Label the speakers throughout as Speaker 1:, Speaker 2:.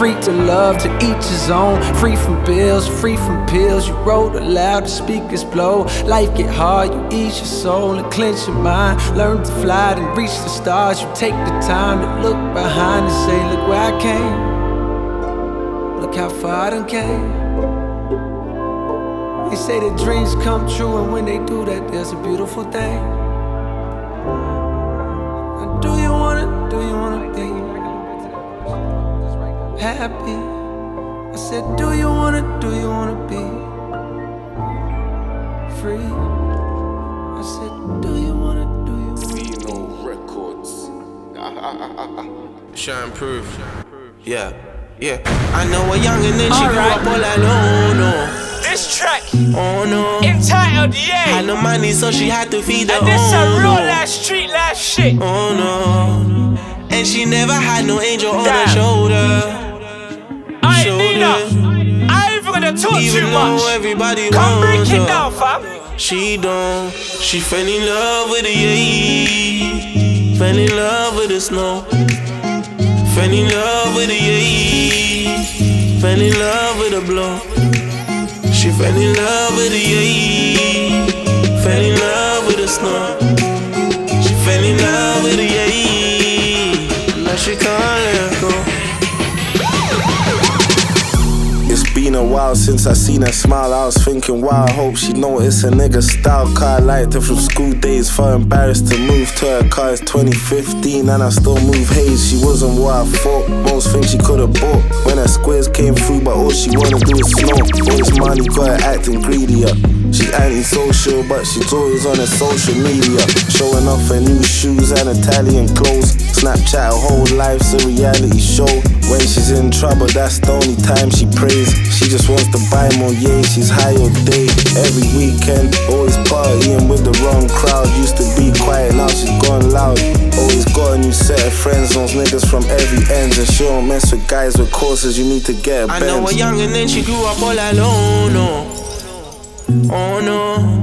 Speaker 1: free to love, to each his own, free from bills, free from pills. You wrote aloud, the speakers blow. Life get hard, you ease your soul and clench your mind. Learn to fly and reach the stars. You take the time to look behind and say, Look where I came, look how far I done came. They say that dreams come true, and when they do that, there's a beautiful thing.
Speaker 2: Shine proof. Yeah, yeah. I know a young and then she grew up all alone. Oh,
Speaker 3: This track
Speaker 2: oh no.
Speaker 3: entitled
Speaker 2: Had
Speaker 3: Yeah.
Speaker 2: no money, so she had to feed her
Speaker 3: And this a real life street life shit.
Speaker 2: Oh no. And she never had no angel on her shoulder.
Speaker 3: I
Speaker 2: Shoulder.
Speaker 3: ain't Nina. I ain't even gonna talk
Speaker 2: Even
Speaker 3: too
Speaker 2: though
Speaker 3: much.
Speaker 2: everybody
Speaker 3: Come break it
Speaker 2: her.
Speaker 3: down, fam.
Speaker 2: She don't. She fell in love with the yay. Fell in love with the snow. Fell in love with the yay. Fell in love with the blow. She fell in love with the yay. Fell in love with the snow. She fell in love with the yay. Now she can't let go.
Speaker 4: Been a while since I seen her smile. I was thinking, wow, I hope she noticed a nigga style. Car I liked her from school days. Felt embarrassed to move to her car. It's 2015 and I still move haze. She wasn't what I thought. Most things she could've bought. When her squares came through, but all she wanna do is snow. All this money got her acting greedier. She's antisocial, but she's always on her social media. Showing off her new shoes and Italian clothes. Snapchat her whole life's a reality show. When she's in trouble, that's the only time she prays. She just wants to buy more, yeah, she's high all day. Every weekend, always partying with the wrong crowd. Used to be quiet, now she's gone loud. Always got a new set of friends, those niggas from every end. And she don't mess with guys with courses, you need to get a
Speaker 2: I know a
Speaker 4: Benz.
Speaker 2: young and then she grew up all alone. Oh, oh no.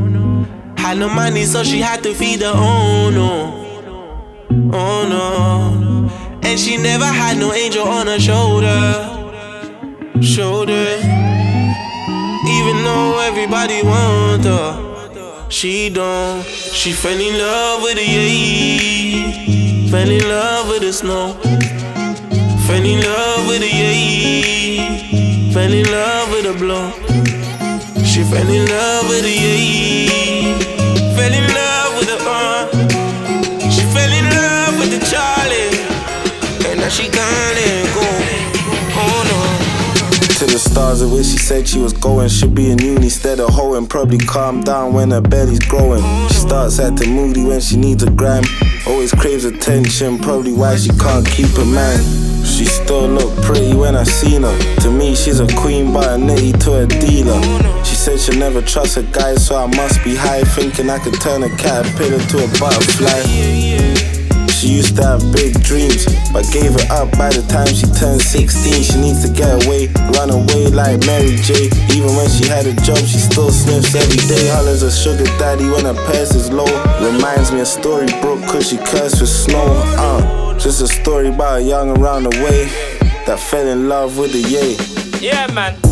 Speaker 2: Had no money, so she had to feed her own. Oh, oh no. And she never had no angel on her shoulder. Shoulder. Even though everybody want her, she don't. She fell in love with the yay. Fell in love with the snow. Fell in love with the yay. Fell in love with the blow. She fell in love with the yay. Fell in love with the uh. She fell in love with the Charlie. And now she can't
Speaker 4: stars of where she said she was going. Should be in uni instead of hoeing. Probably calm down when her belly's growing. She starts acting moody when she needs a gram. Always craves attention, probably why she can't keep a man. She still look pretty when I seen her. To me, she's a queen, but a nitty to a dealer. She said she'll never trust a guy, so I must be high, thinking I could turn a caterpillar to a butterfly. She used to have big dreams, but gave it up by the time she turned 16. She needs to get away, run away like Mary J. Even when she had a job, she still sniffs every day. Hollers a sugar daddy when her purse is low. Reminds me of story broke cause she cursed with snow. Uh, just a story about a young around the way that fell in love with the yay.
Speaker 3: Yeah, man.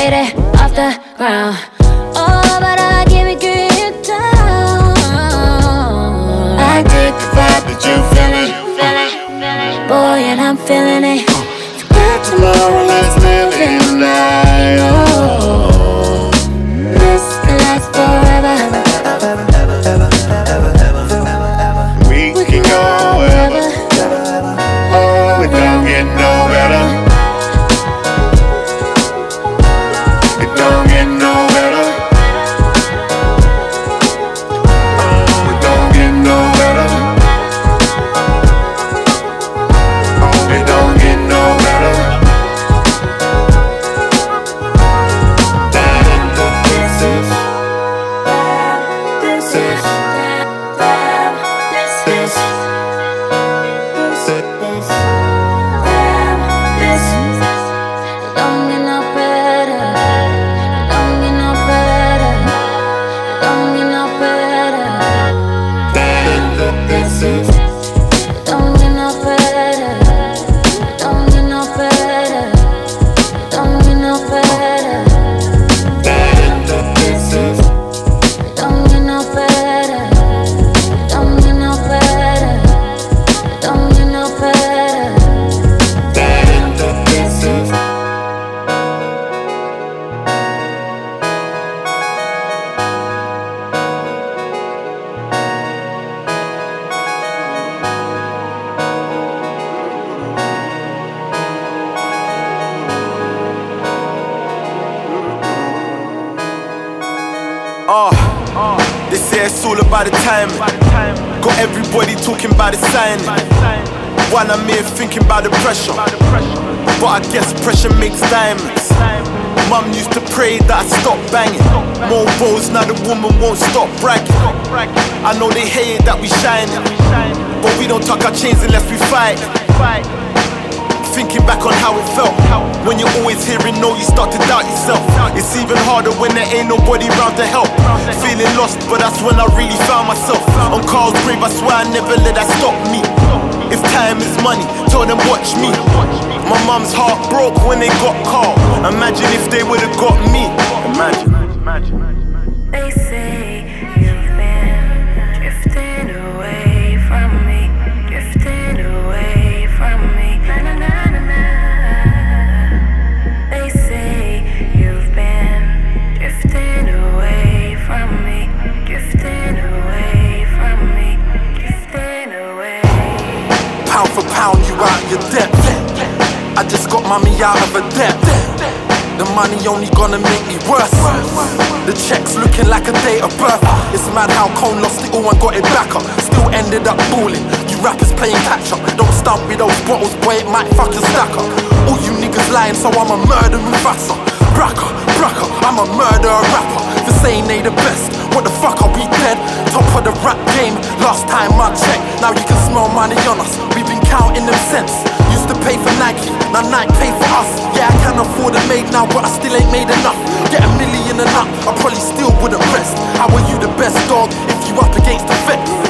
Speaker 5: Faded off the ground. Oh, but I give it good down. I dig the vibe
Speaker 6: That you feeling?
Speaker 5: Boy, and I'm feeling it. Forget
Speaker 6: Tomorrow, let's live this night.
Speaker 7: Around to help Feeling lost, but that's when I really found myself. On Carl's grave, I swear I never let that stop me. If time is money, tell them watch me. My mum's heart broke when they got caught. Imagine if they would've got me. Imagine I just got mommy out of a debt. The money only gonna make me worse. The checks looking like a date of birth. It's mad how Cone lost it all and got it back up. Still ended up balling. You rappers playing catch up. Don't stump me those bottles, boy, it might fucking stack up. All you niggas lying, so I'm a murder Mufasa. Bracker, bracker, I'm a murderer rapper. For saying they the best, what the fuck are we dead? Top of the rap game, last time I checked. Now you can smell money on us. We've been counting them cents. Pay for Nike, now Nike pay for us. Yeah, I can afford a maid now, but I still ain't made enough. Get a million and up, I probably still wouldn't rest. How are you the best dog if you up against the fence?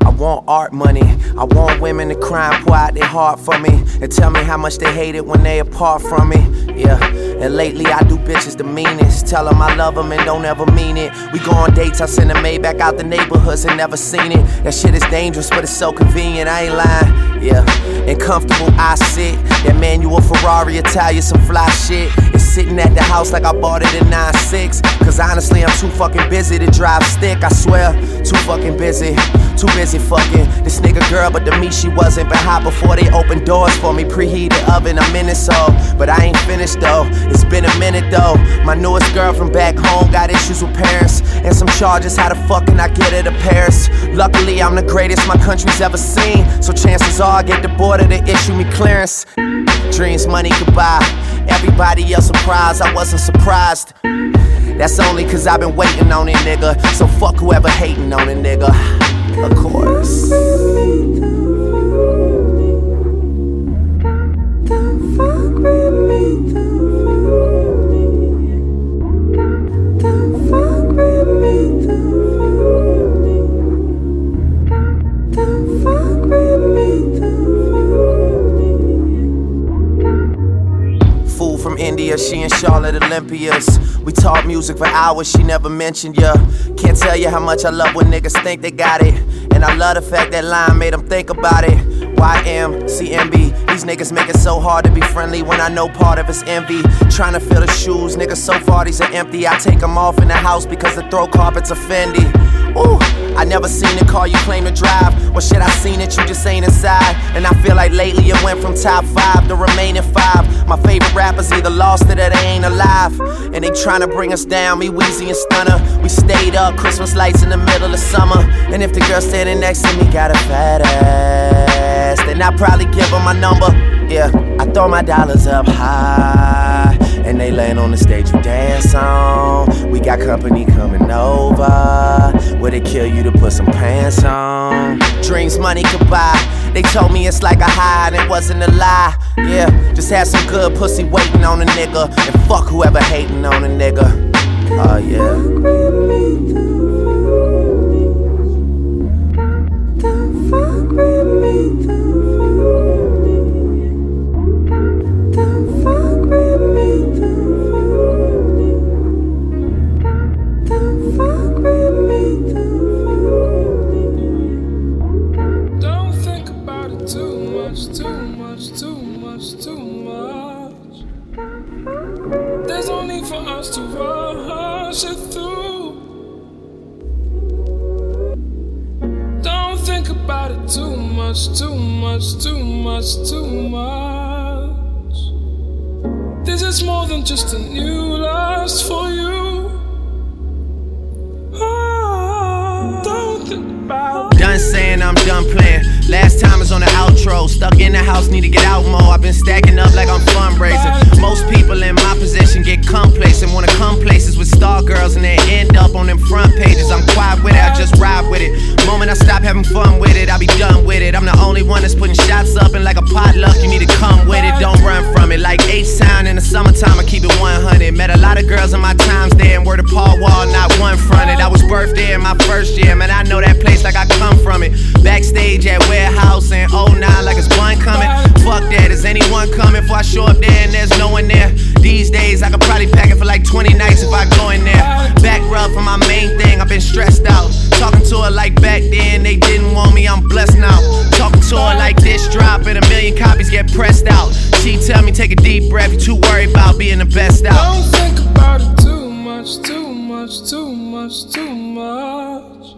Speaker 8: I want art money. I want women to cry and pour out their heart for me. And tell me how much they hate it when they apart from me. Yeah, and lately I do bitches the meanest. Tell them I love them and don't ever mean it. We go on dates, I send a maid back out the neighborhoods and never seen it. That shit is dangerous, but it's so convenient, I ain't lying. Yeah, and comfortable I sit. That manual Ferrari, Italian, some fly shit. It's sitting at the house like I bought it in 9-6. Cause honestly, I'm too fucking busy to drive stick. I swear, too fucking busy, too busy fucking this nigga girl, but to me she wasn't. But hot before they opened doors for me, preheated oven, I'm in it so. But I ain't finished though, it's been a minute though. My newest girl from back home got issues with parents and some charges. How the fuck can I get her to Paris? Luckily, I'm the greatest my country's ever seen, so chances are I get the border to issue me clearance. Dreams, money, goodbye. Everybody else surprised, I wasn't surprised. That's only cause I've been waiting on it, nigga. So fuck whoever hating on it, nigga. Of course. India, she and Charlotte Olympias. We talk music for hours, she never mentioned ya. Can't tell you how much I love when niggas think they got it. And I love the fact that line made them think about it. YM, CMB, these niggas make it so hard to be friendly when I know part of it's envy. Trying to fill the shoes, niggas so far these are empty. I take them off in the house because the throw carpet's a Fendi. Ooh, I never seen a car you claim to drive. Well, shit, I seen it, you just ain't inside. And I feel like lately it went from top five to remaining five. My favorite rappers either lost it or they ain't alive. And they trying to bring us down, me, Weezy, and Stunner. We stayed up, Christmas lights in the middle of summer. And if the girl standing next to me got a fat ass, then I probably give her my number. Yeah, I throw my dollars up high, and they land on the stage you dance on. We got company coming over. Would it kill you to put some pants on? Dreams money could buy. They told me it's like a high, and it wasn't a lie. Yeah, just had some good pussy waiting on a nigga, and fuck whoever hating on a nigga. Oh, uh, yeah. Best out.
Speaker 9: Don't think about it too much, too much, too much, too much.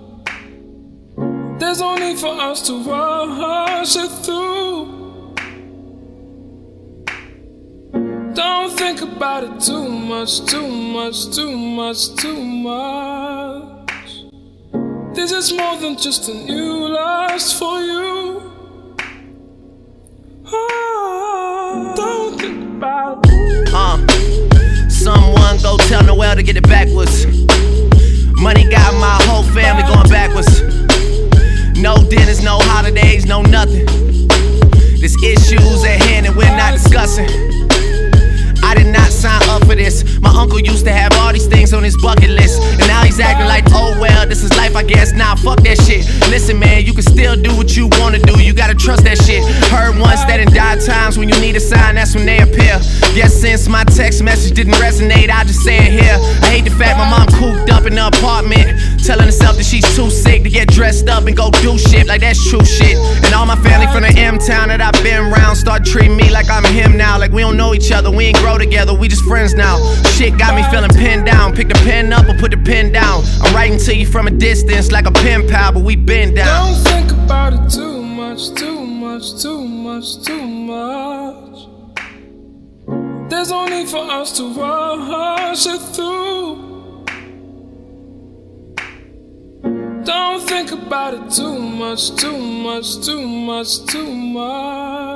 Speaker 9: There's no need for us to rush it through. Don't think about it too much, too much, too much, too much. This is more than just a new lust for you. Oh,
Speaker 8: Noel to get it backwards. Money got my whole family going backwards. No dinners, no holidays, no nothing. There's issues at hand and we're not discussing. I did not sign up for this. My uncle used to have all these things on his bucket list. And now he's acting like, oh well, this is life, I guess. Nah, fuck that shit. Listen, man, you can still do what you wanna do. You gotta trust that shit. Heard once that in die times when you need a sign, that's when they appear. Guess since my text message didn't resonate, I just say it here. I hate the fact my mom cooped up in the apartment, telling herself that she's too sick to get dressed up and go do shit like that's true shit. And all my family from the M town that I've been around start treating me like I'm him now. Like we don't know each other, we ain't grow together, we just friends now. Shit got me feeling pinned down. Pick the pen up or put the pen down. I'm writing to you from a distance like a pen pal, but we been down.
Speaker 9: Don't think about it too much, too much, too much, too much. There's no need for us to rush it through. Don't think about it too much, too much, too much, too much.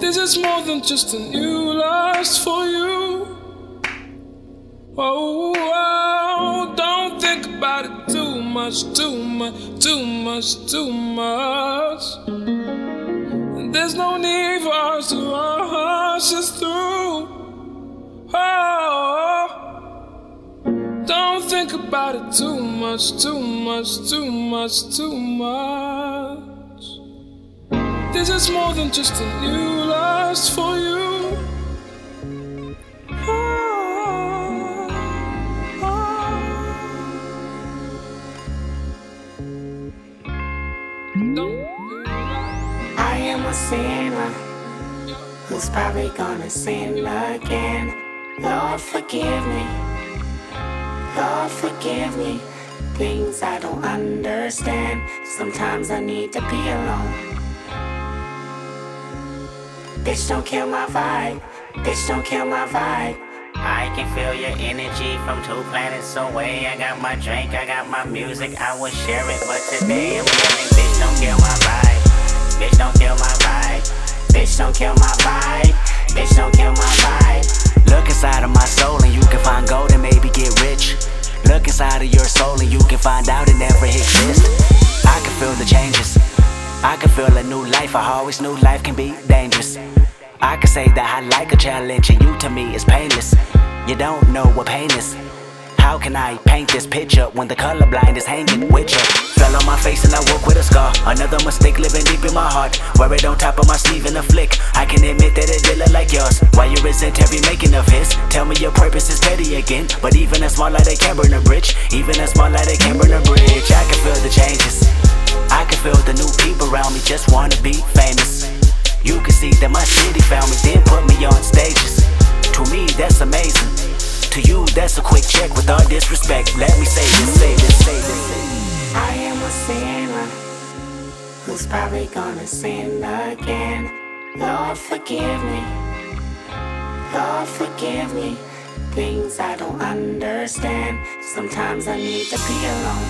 Speaker 9: This is more than just a new lust for you. Oh, oh, don't think about it too much, too much, too much, too much. There's no need for us to rush this through. Oh, don't think about it too much, too much, too much, too much. This is more than just a new lust for you.
Speaker 10: I am a sinner who's probably gonna sin again. Lord, forgive me. Lord, forgive me. Things I don't understand. Sometimes I need to be alone. Bitch, don't kill my vibe. Bitch, don't kill my vibe.
Speaker 11: I can feel your energy from two planets away. I got my drink, I got my music, I will share it. But today I'm yelling, bitch, don't kill my vibe. Bitch, don't kill my vibe.
Speaker 10: Bitch, don't kill my vibe. Bitch, don't kill my vibe.
Speaker 11: Look inside of my soul and you can find gold and maybe get rich. Look inside of your soul and you can find out it never exists. I can feel the changes. I can feel a new life. I always knew life can be dangerous. I can say that I like a challenge and you to me is painless. You don't know what pain is. How can I paint this picture when the colorblind is hanging with you? Fell on my face and I woke with a scar. Another mistake living deep in my heart. Wear it on top of my sleeve in a flick. I can admit that it did look like yours. Why you resent every making of his? Tell me your purpose is petty again. But even a small light, they can burn a bridge. Even a small light, they can burn a bridge. I can feel the changes. I can feel the new people around me just wanna be famous. You can see that my city found me, then put me on stages. To me, that's amazing. To you, that's a quick check with all disrespect. Let me say this, say this, say this.
Speaker 10: I am a sinner who's probably gonna sin again. Lord, forgive me. Lord, forgive me. Things I don't understand. Sometimes I need to be alone.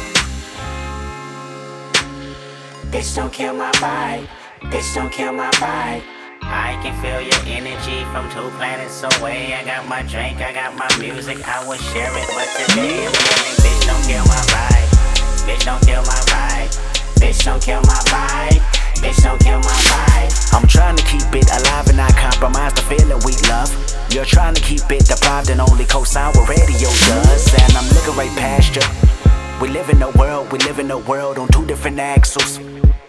Speaker 10: Bitch, don't kill my vibe. Bitch, don't kill my vibe.
Speaker 11: I can feel your energy from two planets away. I got my drink, I got my music, I will share it. But today I'm yelling, bitch, don't kill my vibe. Bitch, don't kill my vibe.
Speaker 10: Bitch, don't kill my vibe. Bitch, don't kill my vibe.
Speaker 11: I'm trying to keep it alive and not compromise the feeling we love. You're trying to keep it deprived and only co-sign what radio does. And I'm looking right past you. We live in a world, we live in a world on two different axles.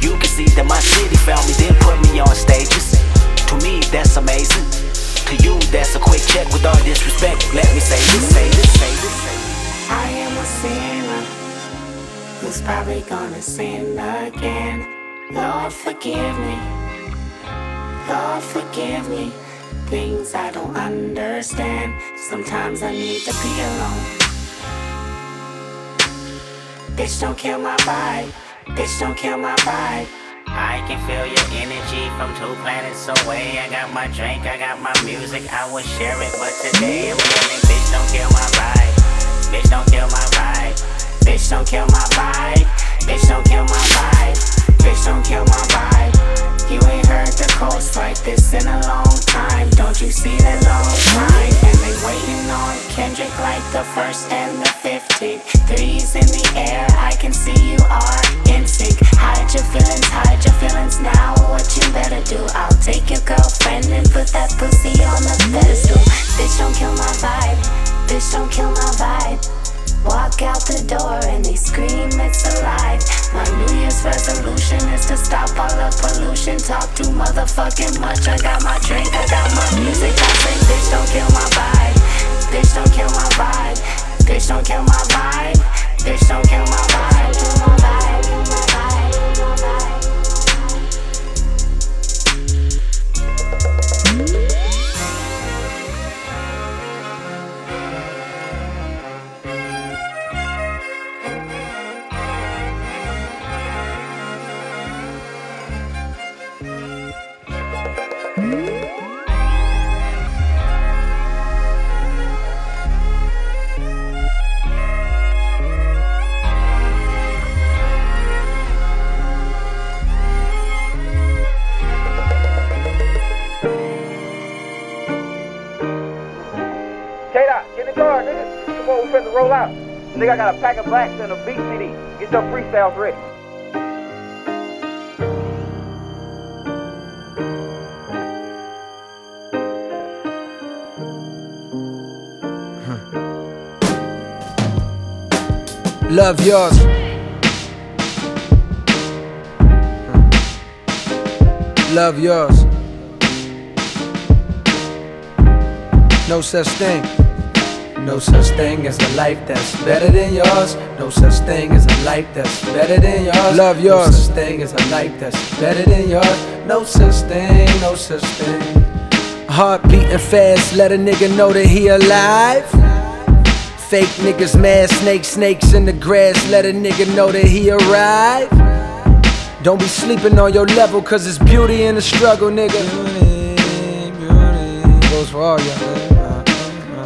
Speaker 11: You can see that my city found me, then put me on stages. To me, that's amazing. To you, that's a quick check with all disrespect. Let me say this, say this, say this.
Speaker 10: I am a sinner who's probably gonna sin again. Lord, forgive me. Lord, forgive me. Things I don't understand. Sometimes I need to be alone. Bitch, don't kill my vibe. Bitch, don't kill my vibe. I can feel your energy from two planets away. I got my drink, I got my music, I would share it. But today I'm yelling, bitch, don't kill my vibe. Bitch, don't kill my vibe. Bitch, don't kill my vibe. Bitch, don't kill my vibe. Bitch, don't kill my vibe. You ain't heard the coast like this in a long time. Don't you see that long line? And they waiting on Kendrick like the first and the fifteenth. Threes in the air, I can see you are in sync. Hide your feelings, hide your feelings now. What you better do? I'll take your girlfriend and put that pussy on the pedestal. Bitch, don't kill my vibe. Bitch, don't kill my vibe. Walk out the door and they scream it's alive. My New Year's resolution is to stop all the pollution. Talk too motherfucking much. I got my drink, I got my music. I sing, bitch, don't kill my vibe. Bitch, don't kill my vibe. Bitch, don't kill my vibe. Bitch, don't kill my vibe.
Speaker 12: I got a pack of blacks and a beat CD. Get your freestyles ready.
Speaker 1: Love yours. Love yours. No such thing. No such thing as a life that's better than yours. No such thing as a life that's better than yours. Love yours. No such thing as a life that's better than yours. No such thing, no such thing. Heart beating fast, let a nigga know that he alive. Fake niggas, mad snakes, snakes in the grass, let a nigga know that he arrived. Don't be sleeping on your level, cause it's beauty in the struggle, nigga. Goes for all y'all.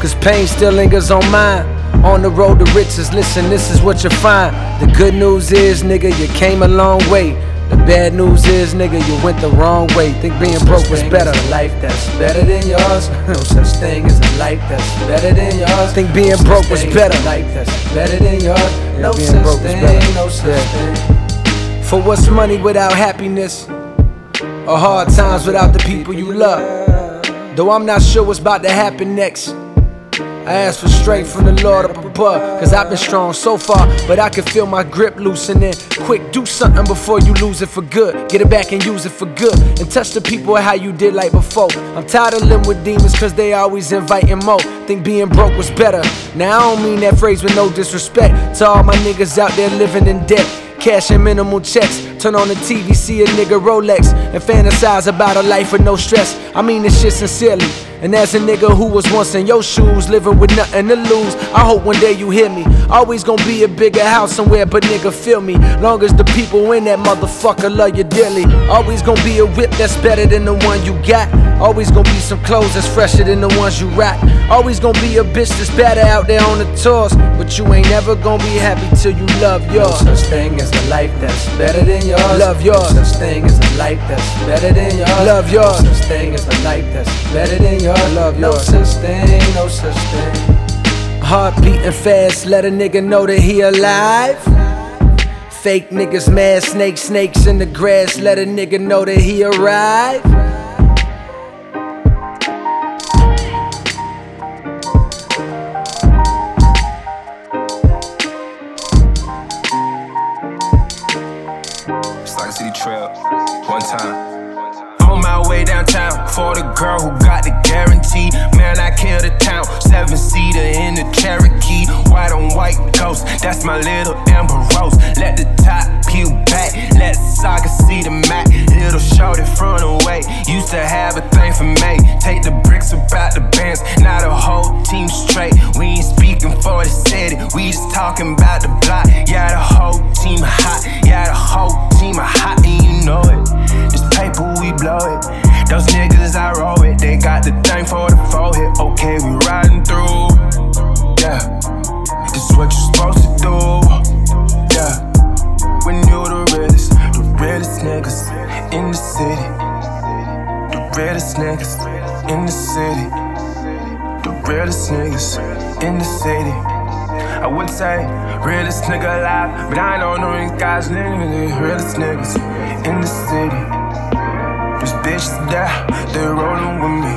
Speaker 1: Cause pain still lingers on mine. On the road to riches, listen, this is what you find. The good news is, nigga, you came a long way. The bad news is, nigga, you went the wrong way. Think being broke was better. A life that's better than yours. No such thing as a life that's better than yours. Think being broke was better. Life that's better than yours. No being such thing, no such thing. For what's money without happiness? Or hard times without the people you love? Though I'm not sure what's about to happen next. I ask for strength from the Lord up above. Cause I've been strong so far, but I can feel my grip loosening. Quick, do something before you lose it for good. Get it back and use it for good. And touch the people how you did like before. I'm tired of living with demons cause they always inviting more. Think being broke was better. Now I don't mean that phrase with no disrespect to all my niggas out there living in debt. Cash and minimal checks. Turn on the TV, see a nigga Rolex, and fantasize about a life with no stress. I mean this shit sincerely. And as a nigga who was once in your shoes, living with nothing to lose, I hope one day you hear me. Always gonna be a bigger house somewhere, but nigga, feel me. Long as the people in that motherfucker love you dearly. Always gonna be a whip that's better than the one you got. Always gonna be some clothes that's fresher than the ones you rock. Always gonna be a bitch that's better out there on the tours. But you ain't never gonna be happy till you love yours. No such thing as a life that's better than yours. Love yours. No such thing as a life that's better than yours. Love yours. No such thing as a life that's better than yours. Love yours. No such thing, no such thing. Heart beating fast, let a nigga know that he alive. Fake niggas, mad snakes, snakes in the grass, let a nigga know that he arrived.
Speaker 13: Downtown for the girl who got the guarantee. Man, I killed the town. Seven seater in the Cherokee. White on white ghost. That's my little Amber Rose. Let the top peel back. Let Saga see the map. Little short in front away. Used to have a thing for me. Take the bricks about the bands. Now the whole team straight. We ain't speaking for the city. We just talking about the block. Yeah, the whole team hot. Yeah, the whole team hot. And you know it. This paper we blow it. Those niggas I roll it, they got the thing for the forehead. Okay, we riding through. Yeah, this is what you're supposed to do. Yeah, when you're the realest, the realest niggas in the city. The realest niggas in the city. The realest niggas in the city. I would say realest nigga alive, but I don't know these guys. The realest niggas in the city. These bitches there, they rollin' with me.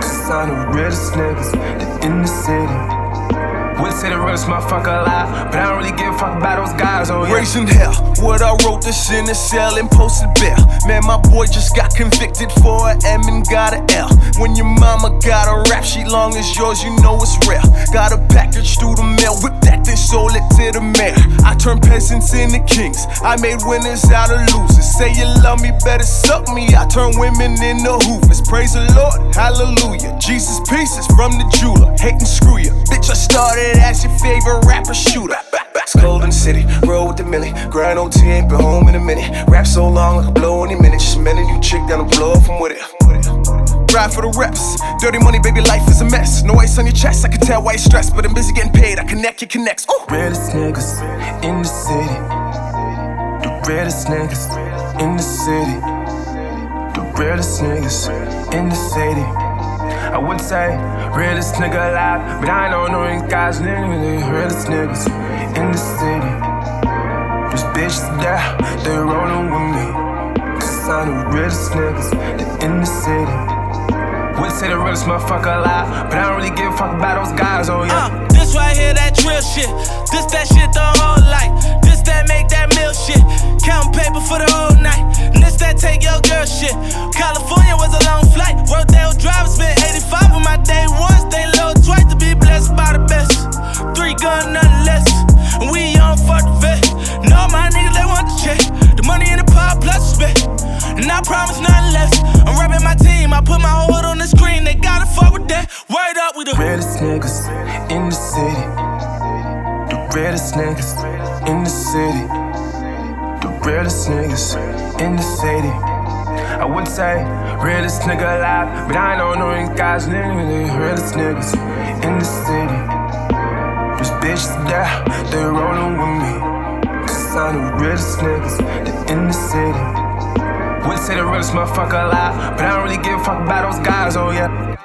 Speaker 13: Cause I'm the realest niggas that in the city. Would say the realest motherfucker alive, but I don't really give a fuck about those guys. Oh yeah.
Speaker 14: Raising hell, what I wrote this in the cell and posted bail. Man, my boy just got convicted for an M and got an L. When your mama got a rap sheet long as yours, you know it's real. Got a package through the mail, whip that then sold it to the mayor. I turned peasants into kings. I made winners out of losers. Say you love me, better suck me. I turn women into hoovers. Praise the Lord, hallelujah. Jesus pieces from the jeweler. Hate and screw you. Bitch, I started as your favorite rapper shooter. It's cold in the city, roll with the millie. Grind OT, ain't been home in a minute. Rap so long, I can blow any minute. Just met a new chick down the blow from with it. Ride for the reps. Dirty money, baby, life is a mess. No ice on your chest, I can tell why you're stressed, but I'm busy getting paid. I connect your connects. Ooh.
Speaker 13: Realest niggas in the city. The realest niggas in the city. The realest niggas in the city. I would say realest nigga alive, but I don't know these guys. The realest niggas in the city. These bitches there, they rollin' with me. Cause I'm the realest niggas that in the city. Would say the realest motherfucker alive, but I don't really give a fuck about those guys, oh yeah.
Speaker 2: Uh, this right here, that drill shit. This that shit the whole life. That make that meal shit. Counting paper for the whole night. This that take your girl shit. California was a long flight. Rodeo drive, spent 85 on my day once. They low twice to be blessed by the best. Three gun, nothing less. And we on for the vet. No, my niggas, they want the check. The money in the pot plus respect. And I promise nothing less. I'm rapping my team. I put my whole on the screen. They gotta fuck with that. Word up, we the
Speaker 13: realest niggas in the city. Realest niggas in the city. The realest niggas in the city. I would say realest nigga alive, but I don't know these guys, nigga. The realest niggas in the city. These bitches there, they rollin' with me. Cause I'm the realest niggas that in the city. Would say the realest motherfucker alive, but I don't really give a fuck about those guys, oh yeah.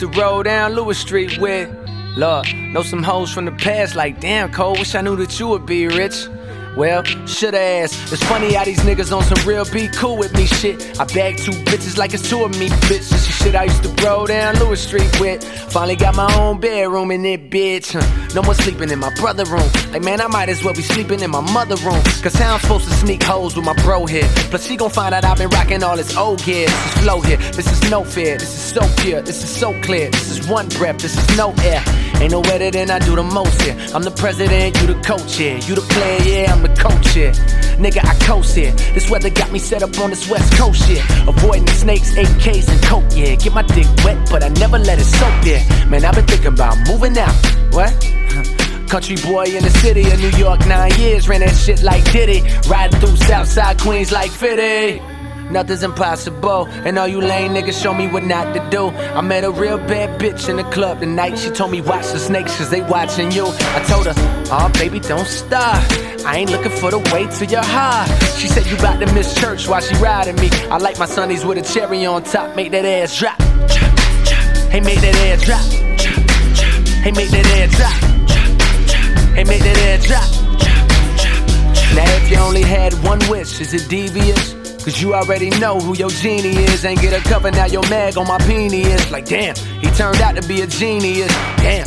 Speaker 1: Used to roll down Lewis Street with. Lord, know some hoes from the past like, damn, Cole, wish I knew that you would be rich. Well, shoulda asked. It's funny how these niggas on some real be cool with me shit. I bag two bitches like it's two of me, bitches. This shit I used to roll down Lewis Street with. Finally got my own bedroom in it, bitch. Huh. No more sleeping in my brother room. Like, man, I might as well be sleeping in my mother room. Cause how I'm supposed to sneak hoes with my bro here. Plus, she gon' find out I've been rocking all this old gear. This is flow here. This is no fear. This is so pure. This is so clear. This is one breath. This is no air. Ain't no better than I do the most here. I'm the president, you the coach here. You the player, yeah, I'm the coach here. Nigga, I coast here. This weather got me set up on this west coast here. Avoiding the snakes, AKs, and coke, yeah. Get my dick wet, but I never let it soak there. Man, I've been thinking about moving out. What? Country boy in the city of New York, nine years, ran that shit like Diddy. Riding through Southside Queens like Fitty. Nothing's impossible, and all you lame niggas show me what not to do. I met a real bad bitch in the club tonight. She told me watch the snakes, cause they watching you. I told her, oh baby, don't stop. I ain't looking for the way to your high. She said you about to miss church while she riding me. I like my sunnies with a cherry on top, make that ass drop. Hey, make that ass drop. Hey, make that ass drop. Hey, make that ass drop. Now if you only had one wish, is it devious? Cause you already know who your genie is. Ain't get a cover, now your mag on my peenie is. Like, damn, he turned out to be a genius. Damn,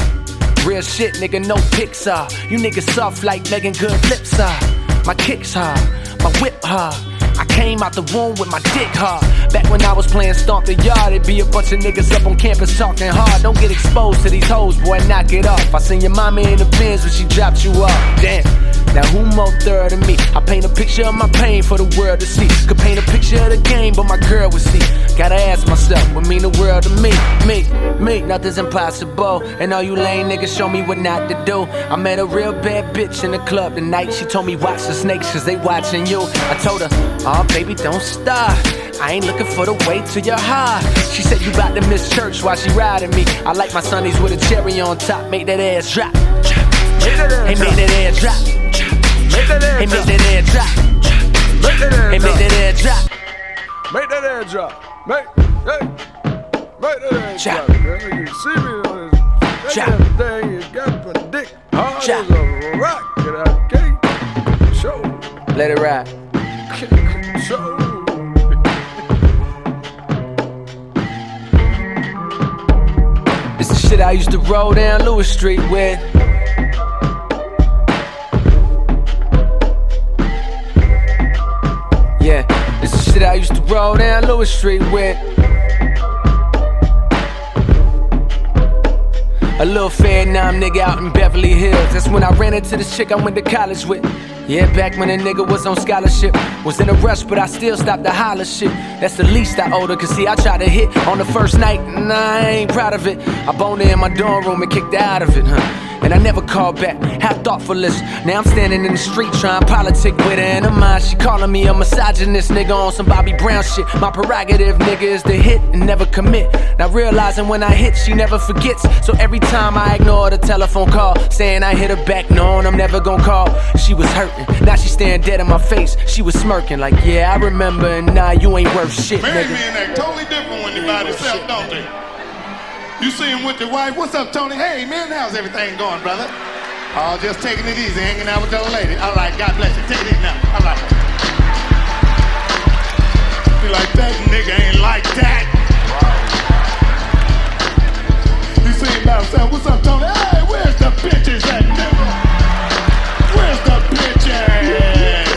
Speaker 1: real shit, nigga, no Pixar. Uh. You niggas soft like Meagan Good lips are. My kicks hard, my whip hard. I came out the womb with my dick hard. Back when I was playing Stomp the Yard, it'd be a bunch of niggas up on campus talking hard. Don't get exposed to these hoes, boy, knock it off. I seen your mommy in the bins when she dropped you off. Damn. Now who more third than me? I paint a picture of my pain for the world to see. Could paint a picture of the game, but my girl would see. Gotta ask myself, what mean the world to me? Me, me, nothing's impossible. And all you lame niggas show me what not to do. I met a real bad bitch in the club tonight. She told me watch the snakes, cause they watching you. I told her, oh baby, don't stop. I ain't looking for the way to your high. She said you about to miss church while she riding me. I like my sunnies with a cherry on top, make that ass drop. Make that ass drop.
Speaker 15: Make that air
Speaker 1: Hey,
Speaker 15: drop.
Speaker 1: make that air drop.
Speaker 15: Make that air
Speaker 1: Hey,
Speaker 15: drop.
Speaker 1: make that air drop.
Speaker 15: Make that air drop. Make, hey, make that air
Speaker 1: Drop.
Speaker 15: drop. You see me on this.
Speaker 1: Drop.
Speaker 15: That thing you got my dick hard
Speaker 1: Drop.
Speaker 15: as a rock. And I can't show,
Speaker 1: Let it ride.
Speaker 15: show.
Speaker 1: This is shit I used to roll down Lewis Street with. That I used to roll down Lewis Street with. A little Vietnam nigga out in Beverly Hills. That's when I ran into this chick I went to college with. Yeah, back when a nigga was on scholarship. Was in a rush, but I still stopped to holler shit. That's the least I owed her. Cause see, I tried to hit on the first night, and I ain't proud of it. I boned her in my dorm room and kicked her out of it, huh? And I never called back. How thoughtful is Now I'm standing in the street trying politic with her in her mind. She calling me a misogynist nigga on some Bobby Brown shit. My prerogative, nigga, is to hit and never commit. Now realizing when I hit, she never forgets. So every time I ignore the telephone call, saying I hit her back, knowing I'm never gonna call. She was hurting. Now she staring dead in my face. She was smirking like, yeah, I remember, and nah, you ain't worth shit,
Speaker 16: Married
Speaker 1: nigga.
Speaker 16: men act totally different when they by themselves, don't they? You see him with the wife. What's up, Tony? Hey, man, how's everything going, brother? Oh, just taking it easy, hanging out with the lady. All right, God bless you. Take it easy now. All right. Be like, that nigga ain't like that. You see him himself. What's up, Tony? Hey, where's the bitches at, nigga? Where's the bitches?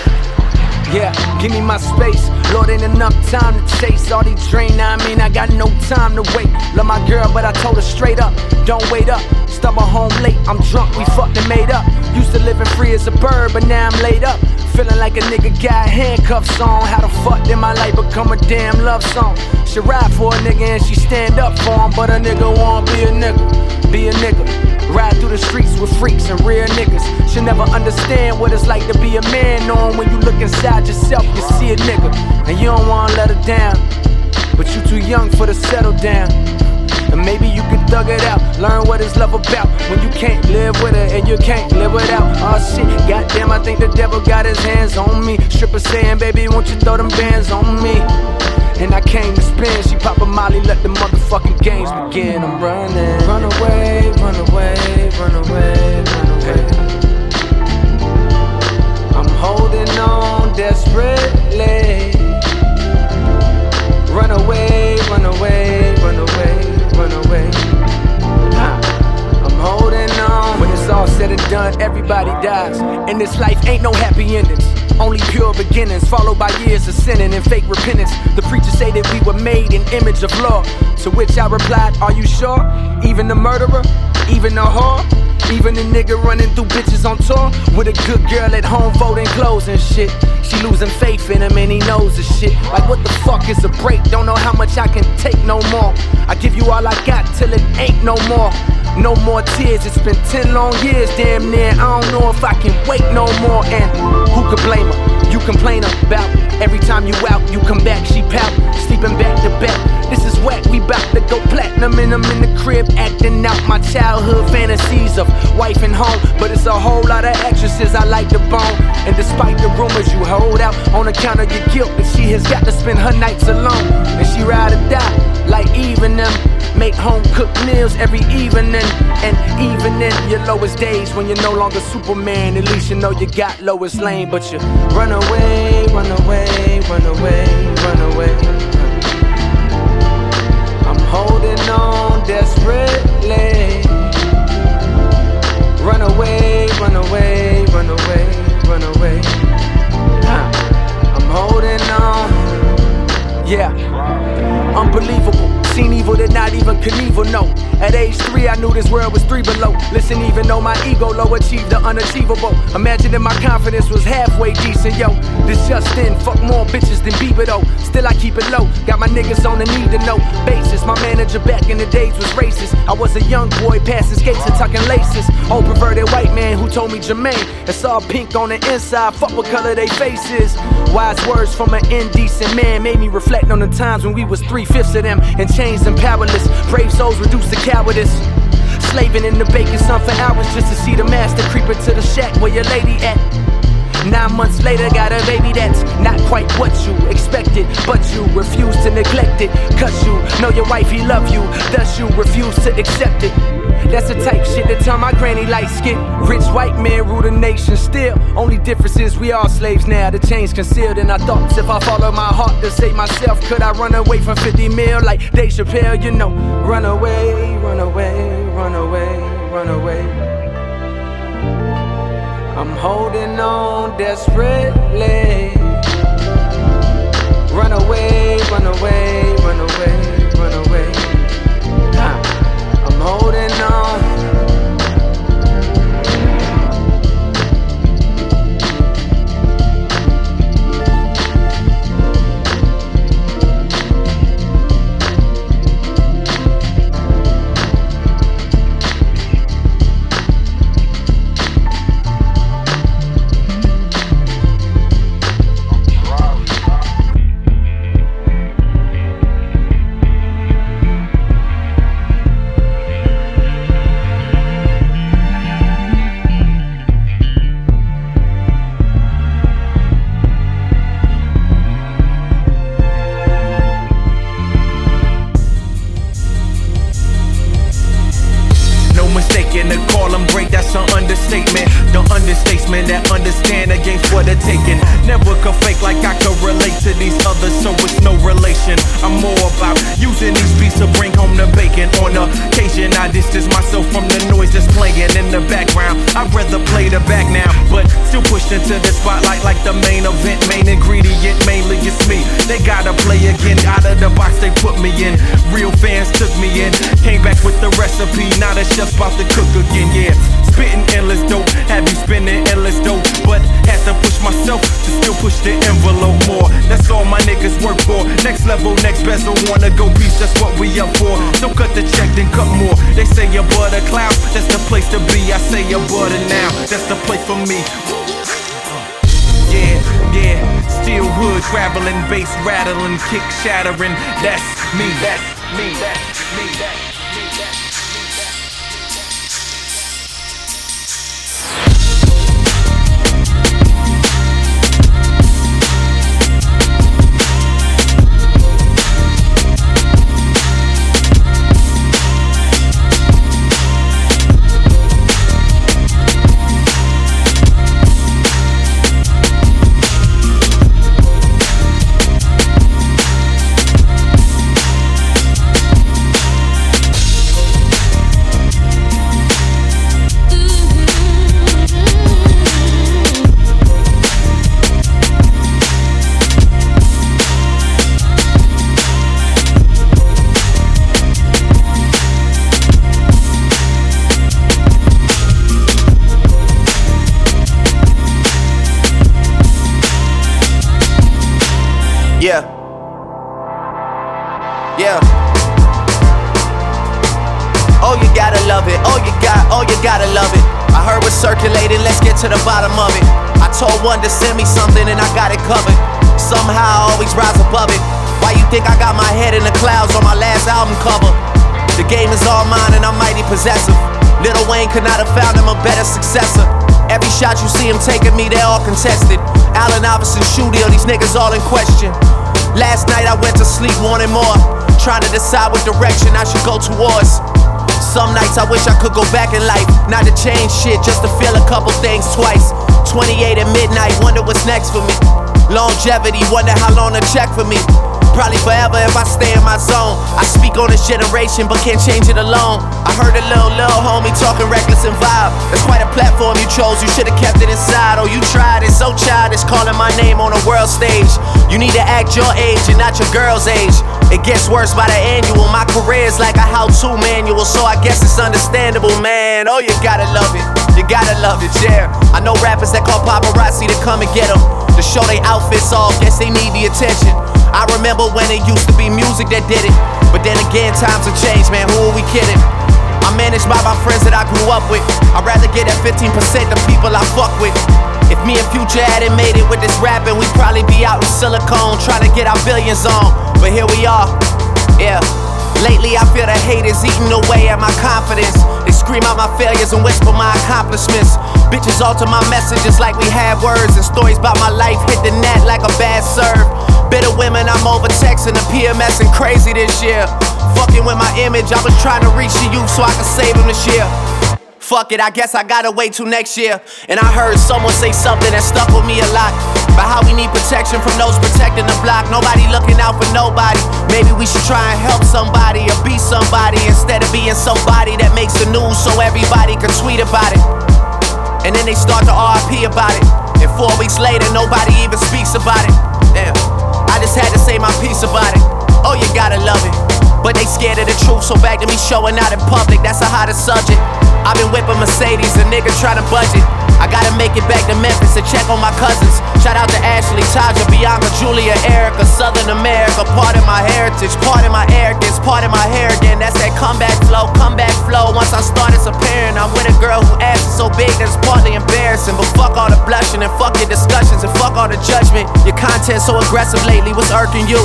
Speaker 1: Yeah, give me my space. Lord, ain't enough time to chase all these drain. I mean, I got no time to wait. Love my girl, but I told her straight up, don't wait up. Stumble home late, I'm drunk, we fucked and made up. Used to living free as a bird, but now I'm laid up. Feeling like a nigga got handcuffs on. How the fuck did my life become a damn love song? She ride for a nigga and she stand up for him, but a nigga won't be a nigga. Be a nigga. Ride through the streets with freaks and real niggas. Should never understand what it's like to be a man, knowing when you look inside yourself, you see a nigga. And you don't wanna let her down, but you too young for to settle down. And maybe you could thug it out, learn what it's love about. When you can't live with her and you can't live without. Oh shit, goddamn, I think the devil got his hands on me. Stripper saying, baby, won't you throw them bands on me? And I came to spin, she pop a molly, let the motherfucking games begin. I'm running. Run away, run away, run away, run away. I'm holding on desperately. Run away, run away, run away, run away. I'm holding on. When it's all said and done, everybody dies. In this life, ain't no beginnings, followed by years of sinning and fake repentance. The preachers say that we were made in image of law. To which I replied, Are you sure? Even the murderer, even the whore, even the nigga running through bitches on tour with a good girl at home folding clothes and shit. She losing faith in him and he knows the shit. Like what the fuck is a break? Don't know how much I can take no more. I give you all I got till it ain't no more. No more tears, it's been 10 long years, damn near. I don't know if I can wait no more. And who could blame her? You complain about every time you out, you come back, she pout, sleeping back to back. This is whack, we bout to go platinum, and I'm in the crib acting out my childhood fantasies of wife and home. But it's a whole lot of actresses I like to bone. And despite the rumors you hold out on account of your guilt, that she has got to spend her nights alone, and she ride or die like even them. Make home cooked meals every evening, and even in your lowest days when you're no longer Superman, at least you know you got Lois Lane. But you run away, run away, run away, run away. I'm holding on desperately. Run away, run away, run away, run away. I'm holding on. Yeah, unbelievable. Seen evil that not even Knievel know. At age three, I knew this world was three below. Listen, even though my ego low achieved the unachievable. Imagine if my confidence was halfway decent, yo. This just in, fuck more bitches than Bieber though. Still, I keep it low. Got my niggas on the need to know basis. My manager back in the days was racist. I was a young boy passing skates and tucking laces. Old perverted white man who told me Jermaine, it's all pink on the inside. Fuck what color they faces. Wise words from an indecent man made me reflect on the times when we was three fifths of them and chains and powerless. Brave souls reduced to cowardice. Slaving in the baking sun for hours just to see the master creep into the shack where your lady at. Nine months later, got a baby that's not quite what you expected, but you refuse to neglect it. Cause you know your wife, he love you, thus you refuse to accept it. That's the type shit that turn my granny light skin. Rich white man rule the nation still. Only difference is we all slaves now. The chains concealed in our thoughts. If I follow my heart to save myself, could I run away from 50 mil like Dave Chappelle? You know, run away, run away, run away, run away. I'm holding on desperately.
Speaker 17: Run away, run away, run away.
Speaker 18: Me. Yeah, yeah, still hood traveling, bass rattling, kick shattering. That's me, that's me, that's me, that's
Speaker 8: Yeah. Decide what direction I should go towards. Some nights I wish I could go back in life, not to change shit, just to feel a couple things twice. 28 at midnight, wonder what's next for me. Longevity, wonder how long to check for me. Probably forever if I stay in my zone. I speak on this generation, but can't change it alone. I heard a little, little homie talking reckless and vibe. That's quite a platform you chose, you should've kept it inside. Oh, you tried it, so childish, calling my name on a world stage. You need to act your age and not your girl's age. It gets worse by the annual. My career's like a how to manual, so I guess it's understandable, man. Oh, you gotta love it. You gotta love it, yeah. I know rappers that call paparazzi to come and get them. To show they outfits off, guess they need the attention. I remember when it used to be music that did it. But then again, times have changed, man. Who are we kidding? I'm managed by my friends that I grew up with. I'd rather get that 15% the people I fuck with. If me and Future hadn't made it with this rapping, we'd probably be out in Silicon trying to get our billions on. But here we are, yeah. Lately, I feel the haters eating away at my confidence. They scream out my failures and whisper my accomplishments. Bitches alter my messages like we had words, and stories about my life hit the net like a bad serve. Bitter women, I'm over texting the PMS and crazy this year. Fucking with my image, I was trying to reach the youth so I could save them this year. Fuck it, I guess I gotta wait till next year. And I heard someone say something that stuck with me a lot. About how we need protection from those protecting the block. Nobody looking out for nobody. Maybe we should try and help somebody or be somebody instead of being somebody that makes the news so everybody can tweet about it. And then they start to RT about it. And four weeks later, nobody even speaks about it. Damn. I just had to say my piece about it. Oh, you gotta love it. But they scared of the truth, so back to me showing out in public, that's a hotter subject. I've been whipping Mercedes, a nigga try to budget. I gotta make it back to Memphis to check on my cousins. Shout out to Ashley, Taja, Bianca, Julia, Erica, Southern America. Part of my heritage, part of my arrogance, part of my hair again. That's that comeback flow, comeback flow. Once I start disappearing, I'm with a girl who ass is so big that it's partly embarrassing. But fuck all the blushing and fuck your discussions and fuck all the judgment. Your content so aggressive lately, what's irking you?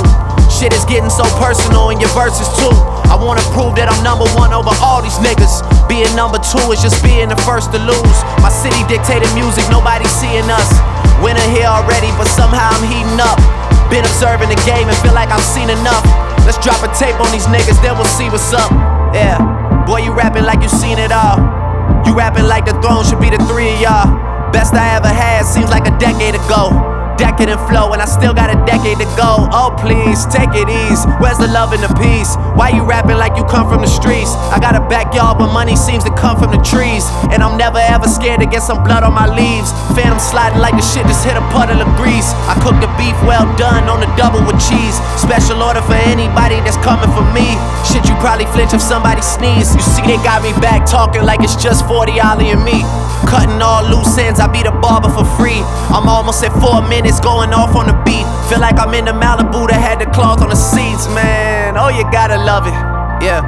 Speaker 8: Shit is getting so personal in your verses too. I wanna prove that I'm number one over all these niggas. Being number two is just being the first to lose. My city dictated music, nobody seeing us. Winner here already, but somehow I'm heating up. Been observing the game and feel like I've seen enough. Let's drop a tape on these niggas, then we'll see what's up. Yeah, boy, you rapping like you seen it all. You rapping like the throne should be the three of y'all. Best I ever had seems like a decade ago decadent flow, and I still got a decade to go. Oh, please, take it easy. Where's the love and the peace? Why you rapping like you come from the streets? I got a backyard, but money seems to come from the trees. And I'm never ever scared to get some blood on my leaves. Phantom sliding like the shit just hit a puddle of grease. I cook the beef well done on the double with cheese. Special order for anybody that's coming for me. Shit, you probably flinch if somebody sneeze. You see, they got me back talking like it's just 40 Oli and me. Cutting all loose ends, I be the barber for free. I'm almost at four minutes going off on the beat. Feel like I'm in the Malibu that had the cloth on the seats, man. Oh, you gotta love it, yeah.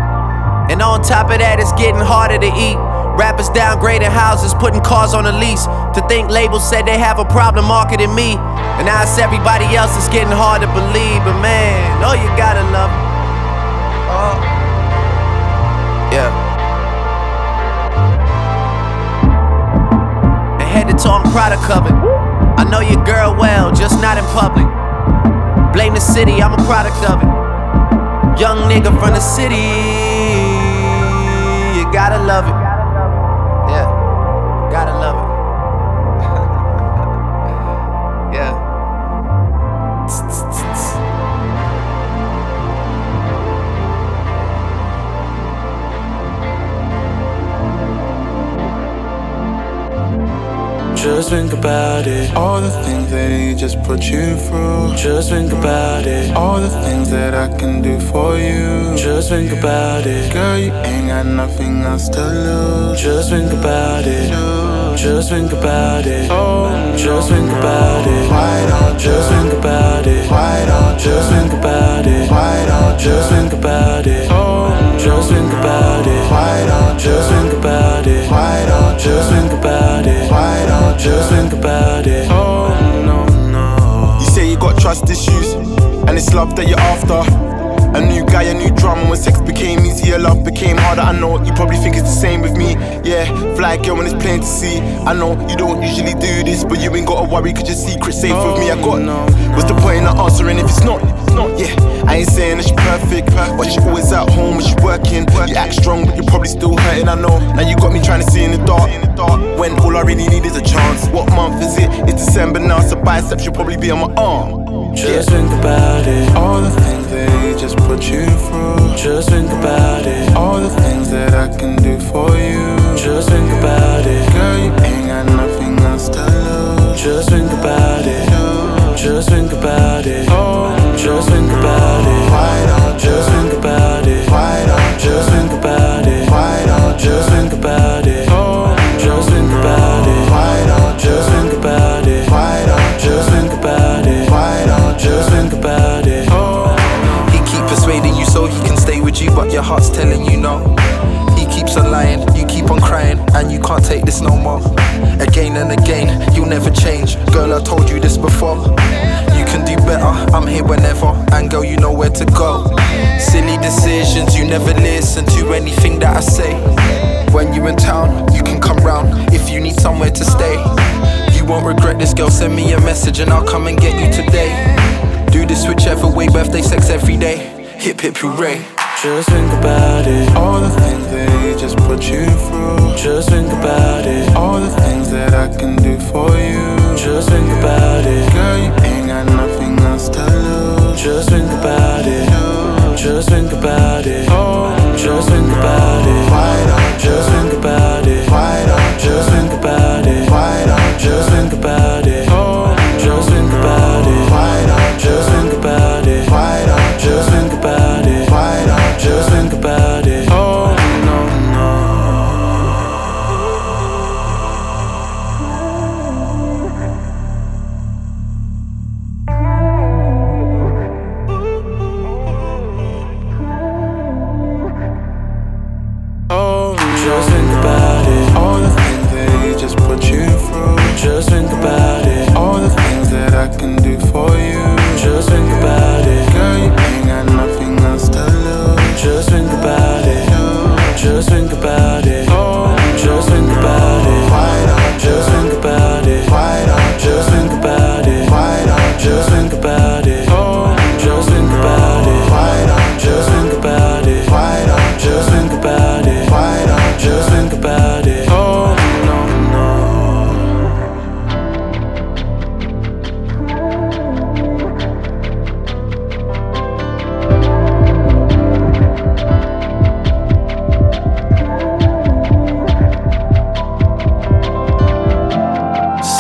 Speaker 8: And on top of that, it's getting harder to eat. Rappers downgrading houses, putting cars on a lease. To think labels said they have a problem marketing me. And now it's everybody else, it's getting hard to believe. But man, oh, you gotta love it. Oh. Yeah. And head to toe, I'm covered. I know your girl well, just not in public. Blame the city, I'm a product of it. Young nigga from the city, you gotta love it.
Speaker 19: Just think about it. All the things that he just put you through. Just think about it. All the things that I can do for you. Just think about it. Girl, you ain't got nothing else to lose. Just think about it. Just think about it. Oh, just think about it. Why don't just think about it? Why don't just think about it? Why don't just think about it? Oh, just think about it. Why don't just think about it? Why don't just think about it? Why don't just think about it? Oh no no.
Speaker 20: You say you got trust issues, and it's love that you're after. A new guy, a new drama. When sex became easier, love became harder. I know you probably think it's the same with me. Yeah, fly girl when it's plain to see. I know you don't usually do this, but you ain't gotta worry, cause your secret's safe with me. I got no. What's the point in answering if it's not? It's not, yeah. I ain't saying that she's perfect, but she's always at home when she's working. You act strong, but you're probably still hurting. I know. Now you got me trying to see in the dark. When all I really need is a chance. What month is it? It's December now, so biceps should probably be on my arm.
Speaker 19: Just think about it. All the things that he just put you through. Just think about it. All the things that I can do for you. Just think about it. Girl, you ain't got nothing else to lose. Just think about it. Just think about it.
Speaker 21: Message and I'll come and get you today. Do this whichever way, birthday sex every day. Hip hip hooray.
Speaker 19: Just think about it. All the things that he just put you through. Just think about it. All the things that I can do for you. Just think about it. Girl, you ain't got nothing else to lose. Just think about it. Just think about it. Oh, just think about it.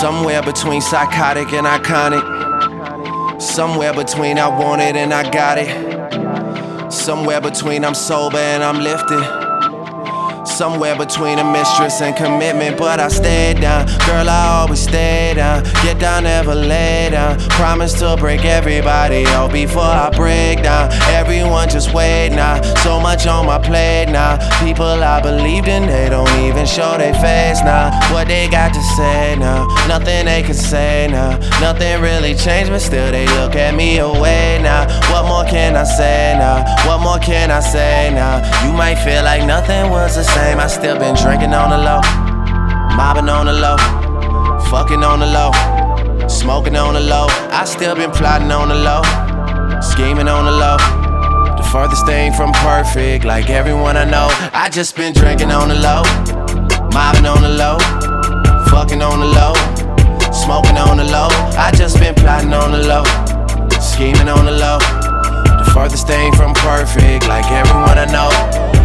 Speaker 8: Somewhere between psychotic and iconic. Somewhere between I want it and I got it. Somewhere between I'm sober and I'm lifted. Somewhere between a mistress and commitment, but I stay down. Girl, I always stay down. Get down, never lay down. Promise to break everybody out before I break down. Everyone just wait now. So much on my plate now. People I believed in, they don't even show their face now. What they got to say now? Nothing they can say now. Nothing really changed, but still they look at me away now. What more can I say now? What more can I say now? You might feel like nothing was the same. I still been drinking on the low, mobbing on the low, fucking on the low, smoking on the low. I still been plotting on the low, scheming on the low. The furthest thing from perfect, like everyone I know. I just been drinking on the low, mobbing on the low, fucking on the low, smoking on the low. I just been plotting on the low, scheming on the low. The furthest thing from perfect, like everyone I know.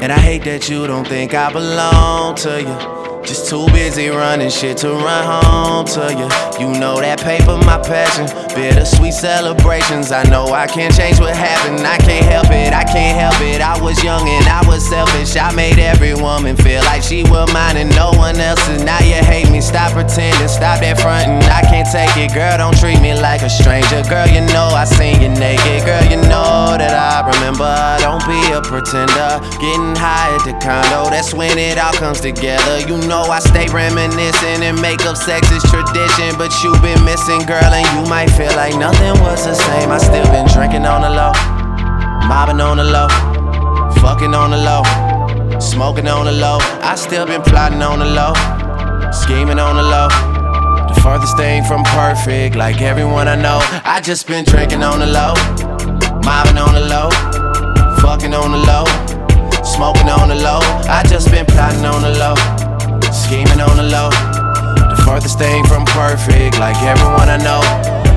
Speaker 8: And I hate that you don't think I belong to you. Just too busy running shit to run home to you. You know that paper, my passion. Bittersweet celebrations. I know I can't change what happened. I can't help it, I can't help it. I was young and I was selfish. I made every woman feel like she was mine and no one else's. Now you hate me. Stop pretending, stop that fronting. I can't take it, girl. Don't treat me like a stranger. Girl, you know I seen you naked. Girl, you know that I remember. Don't be a pretender. Getting high at the condo, that's when it all comes together. You know I stay reminiscing and make up sex is tradition. But you been missing, girl, and you might feel like nothing was the same. I still been drinking on the low, mobbing on the low, fucking on the low, smoking on the low. I still been plotting on the low, scheming on the low. The furthest thing from perfect, like everyone I know. I just been drinking on the low, mobbing on the low, fucking on the low, smoking on the low. I just been plotting on the low, scheming on the low. The furthest thing from perfect, like everyone I know.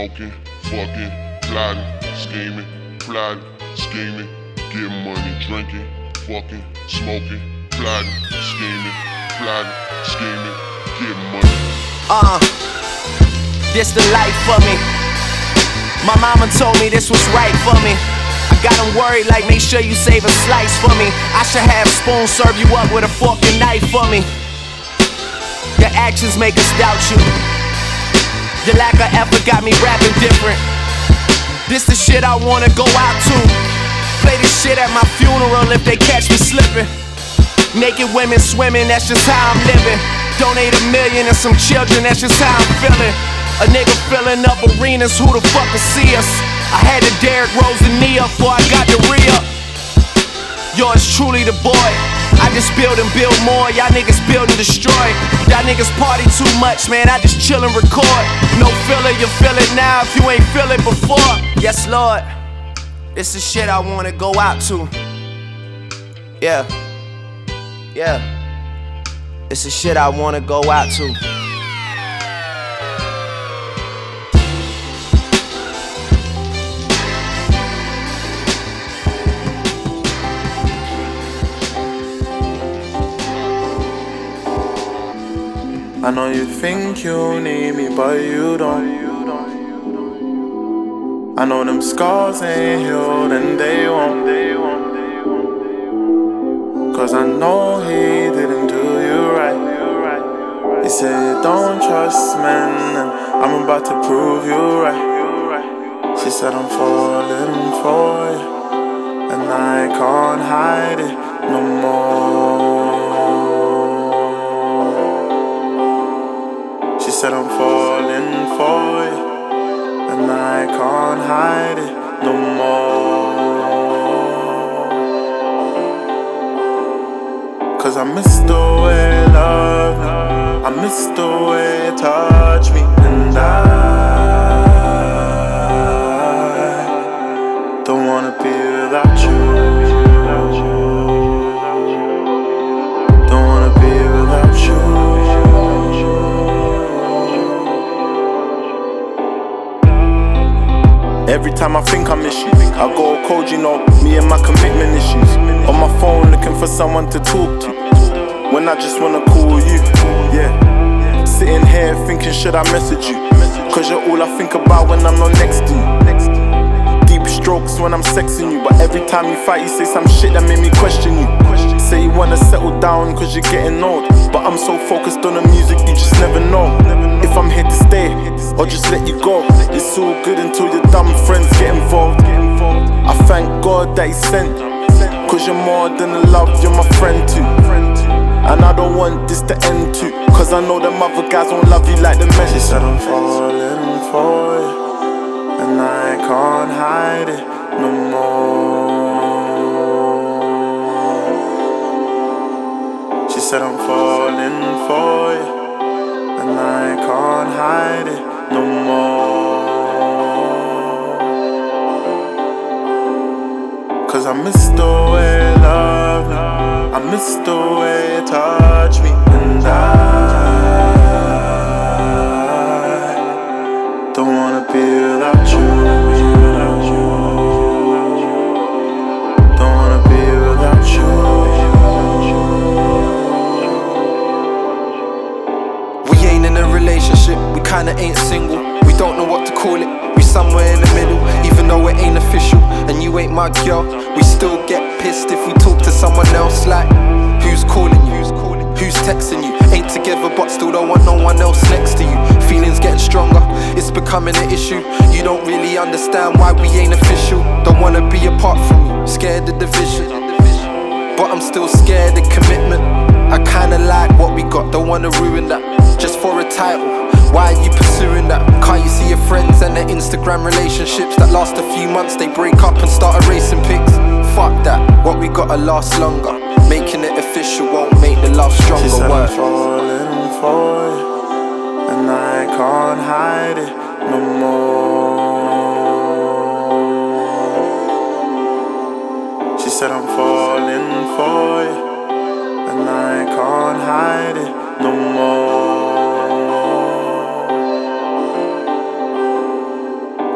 Speaker 22: Smoking, fucking, plotting, scheming, plotting, scheming, getting money, drinking, fucking, smoking, plotting, scheming, plotting, scheming, getting money.
Speaker 8: Uh, this the life for me. My mama told me this was right for me. I got 'em worried, like make sure you save a slice for me. I should have spoon serve you up with a and knife for me. Your actions make us doubt you. Your lack of effort got me rapping different. This the shit I wanna go out to. Play this shit at my funeral if they catch me slipping. Naked women swimming, that's just how I'm living. Donate a million and some children, that's just how I'm feeling. A nigga filling up arenas, who the fuck will see us? I had to Derrick Rose the knee up before I got the re. Yours truly the boy. I just build and build more, y'all niggas build and destroy. Y'all niggas party too much, man. I just chill and record. No filler, you feel it now if you ain't feel it before. Yes, Lord. It's the shit I wanna go out to. Yeah. Yeah. It's the shit I wanna go out to.
Speaker 20: I know you think you need me, but you don't. I know them scars ain't healed and they won't. Cause I know he didn't do you right. He said, Don't trust men, and I'm about to prove you right. She said, I'm falling for you, and I can't hide it no more. Said, I'm falling for you, and I can't hide it no more. Cause I miss the way love. I miss the way it touch me. And I don't wanna be without you. Every time I think I miss you, I go cold, you know, me and my commitment issues. On my phone looking for someone to talk to. When I just wanna call you, yeah. Sitting here thinking, should I message you? Cause you're all I think about when I'm not next to you. Deep strokes when I'm sexing you, but every time you fight, you say some shit that made me question you. Say you wanna settle down cause you're getting old. But I'm so focused on the music, you just never know. If I'm here to stay or just let you go. It's all good until your dumb friends get involved. I thank God that He sent. Cause you're more than a love, you're my friend too. And I don't want this to end too. Cause I know them other guys won't love you like the men. She said I'm falling for you. And I can't hide it no more. She said I'm falling for. I can't hide it no more. Cause I miss the way love. I miss the way it touch me. And I
Speaker 21: kinda ain't single. We don't know what to call it, we somewhere in the middle, even though it ain't official. And you ain't my girl, we still get pissed if we talk to someone else. Like, who's calling you? Who's texting you? Ain't together, but still don't want no one else next to you. Feelings getting stronger, it's becoming an issue. You don't really understand why we ain't official. Don't wanna be apart from you, scared of division. But I'm still scared of commitment. I kinda like what we got, don't wanna ruin that. Just for a title, why are you pursuing that? Can't you see your friends and their Instagram relationships that last a few months? They break up and start erasing pics. Fuck that, what we gotta last longer. Making it official won't make the love stronger.
Speaker 20: She said I'm falling for you, and I can't hide it no more. She said I'm falling for you, and I can't hide it no more.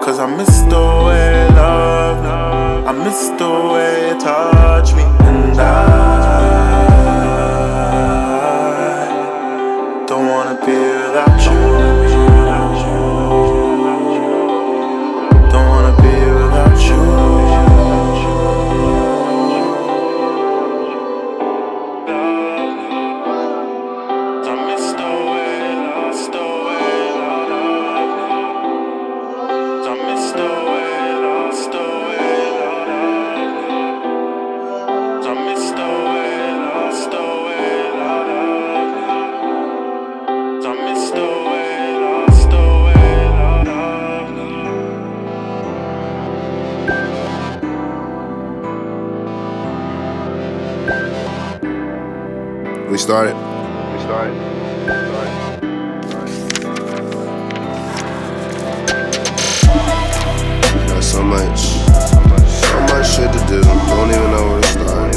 Speaker 20: Cause I miss the way love I miss the way it touch me,
Speaker 23: Started. We started. So much, so much shit to do. Don't even know where to start.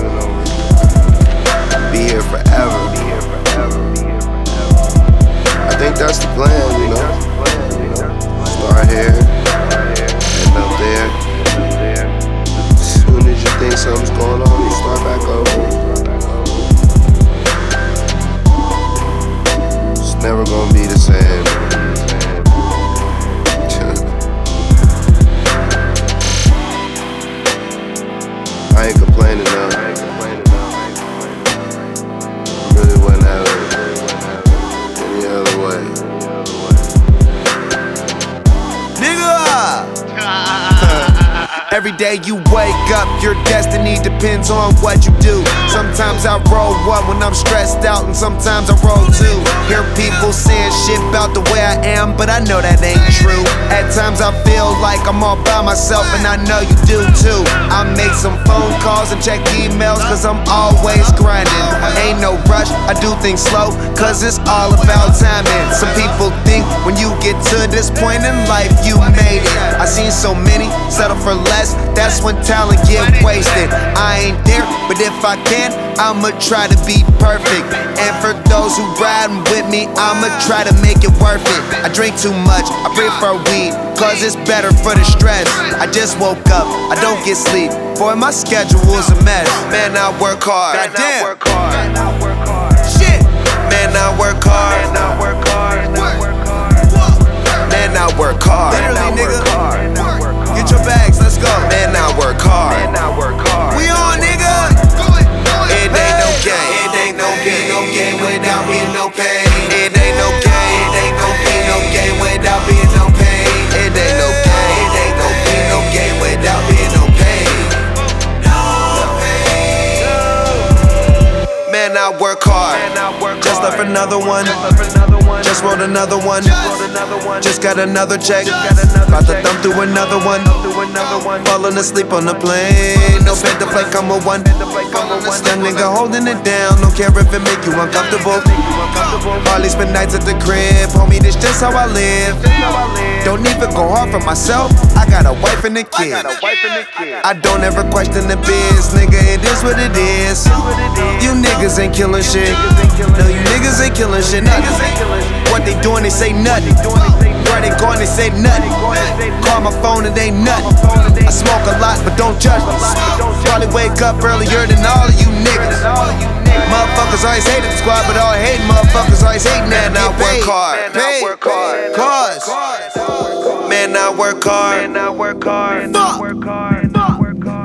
Speaker 23: Be here forever. I think that's the plan, you know. Start here, end up there. As soon as you think something's going on, never gonna be the same.
Speaker 24: I ain't complaining now. Really wouldn't have it any other way.
Speaker 23: Nigga! Every day you wake up, you're destiny depends on what you do. Sometimes I roll one when I'm stressed out, and sometimes I roll two. Hear people saying shit about the way I am, but I know that ain't true. At times I feel like I'm all by myself, and I know you do too. I make some phone calls and check emails, cause I'm always grinding. Ain't no rush, I do things slow, cause it's all about timing. Some people think when you get to this point in life, you made it. I seen so many settle for less, that's when talent get wasted. I ain't there, but if I can, I'ma try to be perfect. And for those who riding with me, I'ma try to make it worth it. I drink too much, I prefer weed, cause it's better for the stress. I just woke up, I don't get sleep. Boy, my schedule was a mess. Man, I work hard. I work hard. Shit. Man, I work hard. Man, I work hard. Man, I work hard. Literally, nigga. Get your bags, let's go. Man, I work hard. We on, nigga. It ain't no game. It ain't no game. No game without being no pain. It ain't no game. It ain't no game. No game without being no pain. It ain't no game. It ain't no game. No game without being no pain. Man, I work hard. Just left another one. Just wrote another one. Just got another check. About to thumb through another one. Falling asleep on the plane. No bed to play, come a one. Young nigga holding it down. Don't care if it make you uncomfortable. Hardly spend nights at the crib. Homie, this just how I live. Don't even go hard for myself. I got a wife and a kid. I don't ever question the biz, nigga. It is what it is. Niggas ain't killing shit. No, you niggas ain't killing shit. Nothing. What they doing, they say nothing. Where they going, they say nothing. Call my phone, it ain't nothing. I smoke a lot, but don't judge me. Probably wake up earlier than all of you niggas. Motherfuckers always hated the squad, but all hating motherfuckers always hating that. And I work hard. Cause. Man, I work hard. Man, I work hard. Fuck.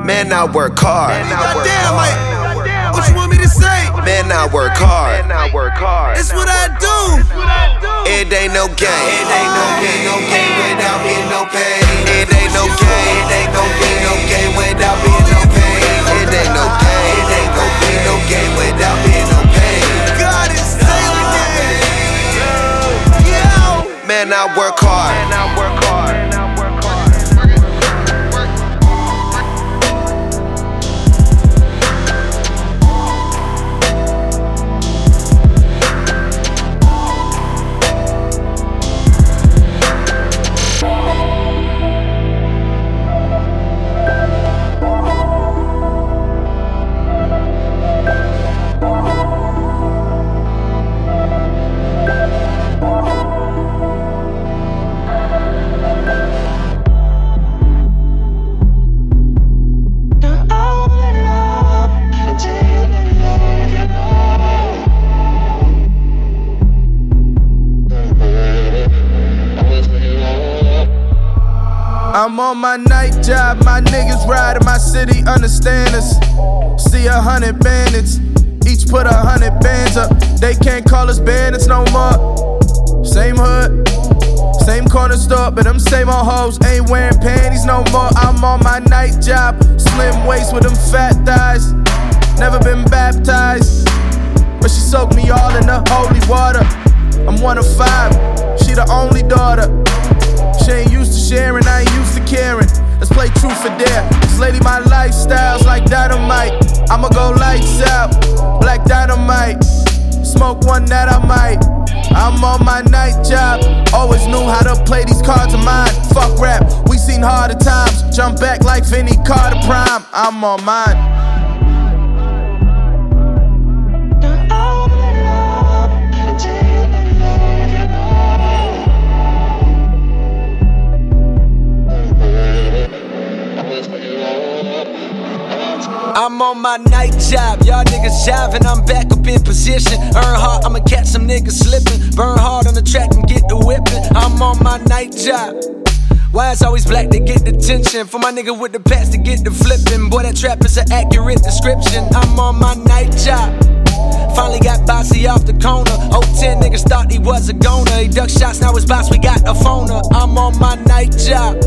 Speaker 23: Man, I work hard. Goddamn, like, what you want me to say? Man, I work hard. It's what I do. It ain't no game. It ain't no game, no game without being no pain. It ain't no game. It ain't no game, no game without being no pain. It ain't no game. It ain't no game, no game without being no pain. God is saying Man, I work hard. Man, I work hard.
Speaker 25: I'm on my night job, my niggas ride in my city, understand us. See a hundred bandits, each put a hundred bands up. They can't call us bandits no more. Same hood, same corner store, but them same old hoes ain't wearing panties no more. I'm on my night job, slim waist with them fat thighs. Never been baptized, but she soaked me all in the holy water. I'm one of five, she the only daughter. She ain't used to sharing, I ain't used to caring. Let's play truth or dare. This lady, my lifestyle's like dynamite. I'ma go lights out, black dynamite. Smoke one that I might. I'm on my night job. Always knew how to play these cards of mine. Fuck rap, we seen harder times. Jump back like Vinny Carter Prime. I'm on mine.
Speaker 1: I'm on my night job, y'all niggas jiving, I'm back up in position. Earn hard, I'ma catch some niggas slipping. Burn hard on the track and get the whipping. I'm on my night job. Why it's always black to get the tension? For my nigga with the past to get the flipping. Boy, that trap is an accurate description. I'm on my night job. Finally got bossy off the corner. 010 niggas thought he was a goner. He duck shots, now his boss, we got a phoner. I'm on my night job.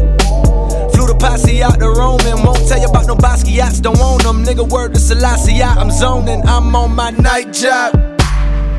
Speaker 1: Posse out the Roman. Won't tell you about no Basquiat's, don't own them. Nigga, word to Selassie, I'm zoning. I'm on my night job.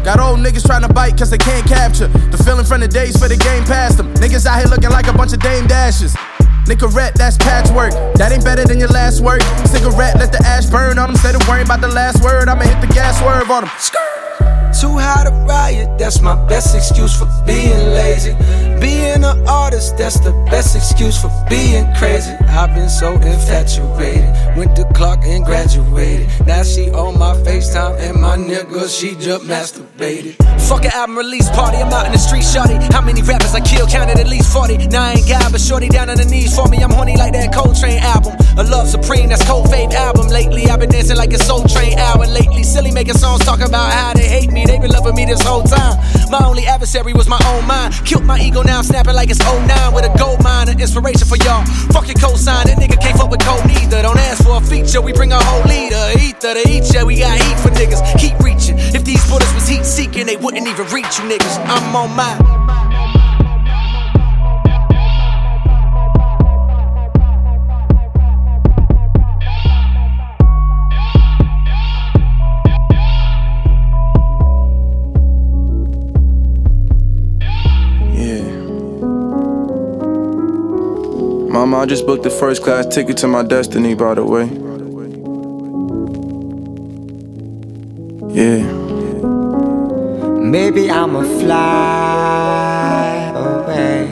Speaker 25: Got old niggas trying to bite cause they can't capture the feeling from the days for the game past them. Niggas out here looking like a bunch of Dame Dashes. Nicorette, that's patchwork. That ain't better than your last work. Cigarette, let the ash burn on them. Instead of worrying about the last word, I'ma hit the gas swerve on them.
Speaker 1: Too high to riot, that's my best excuse for being lazy. Being an artist, that's the best excuse for being crazy. I've been so infatuated, went to Clark and graduated. Now she on my FaceTime and my nigga, she just masturbated. Fuck an album release party, I'm out in the street, shorty. How many rappers I kill? Counted at least 40. Now I ain't got, but shorty down on the knees for me. I'm horny like that Coltrane album. A Love Supreme, that's Cold Fade album. Lately, I've been dancing like a Soul Train hour. Lately, silly making songs talking about how they hate me. They been loving me this whole time. My only adversary was my own mind. Killed my ego, now snapping like it's 09 with a gold mine. An inspiration for y'all. Fuck your cosign, that nigga can't fuck with code neither. Don't ask for a feature, we bring a whole leader. Ether to eat ya, we got heat for niggas. Keep reaching. If these bullets was heat seeking, they wouldn't even reach you niggas. I'm on mine.
Speaker 8: Mama, I just booked the first class ticket to my destiny, by the way. Yeah.
Speaker 26: Maybe I'ma fly away.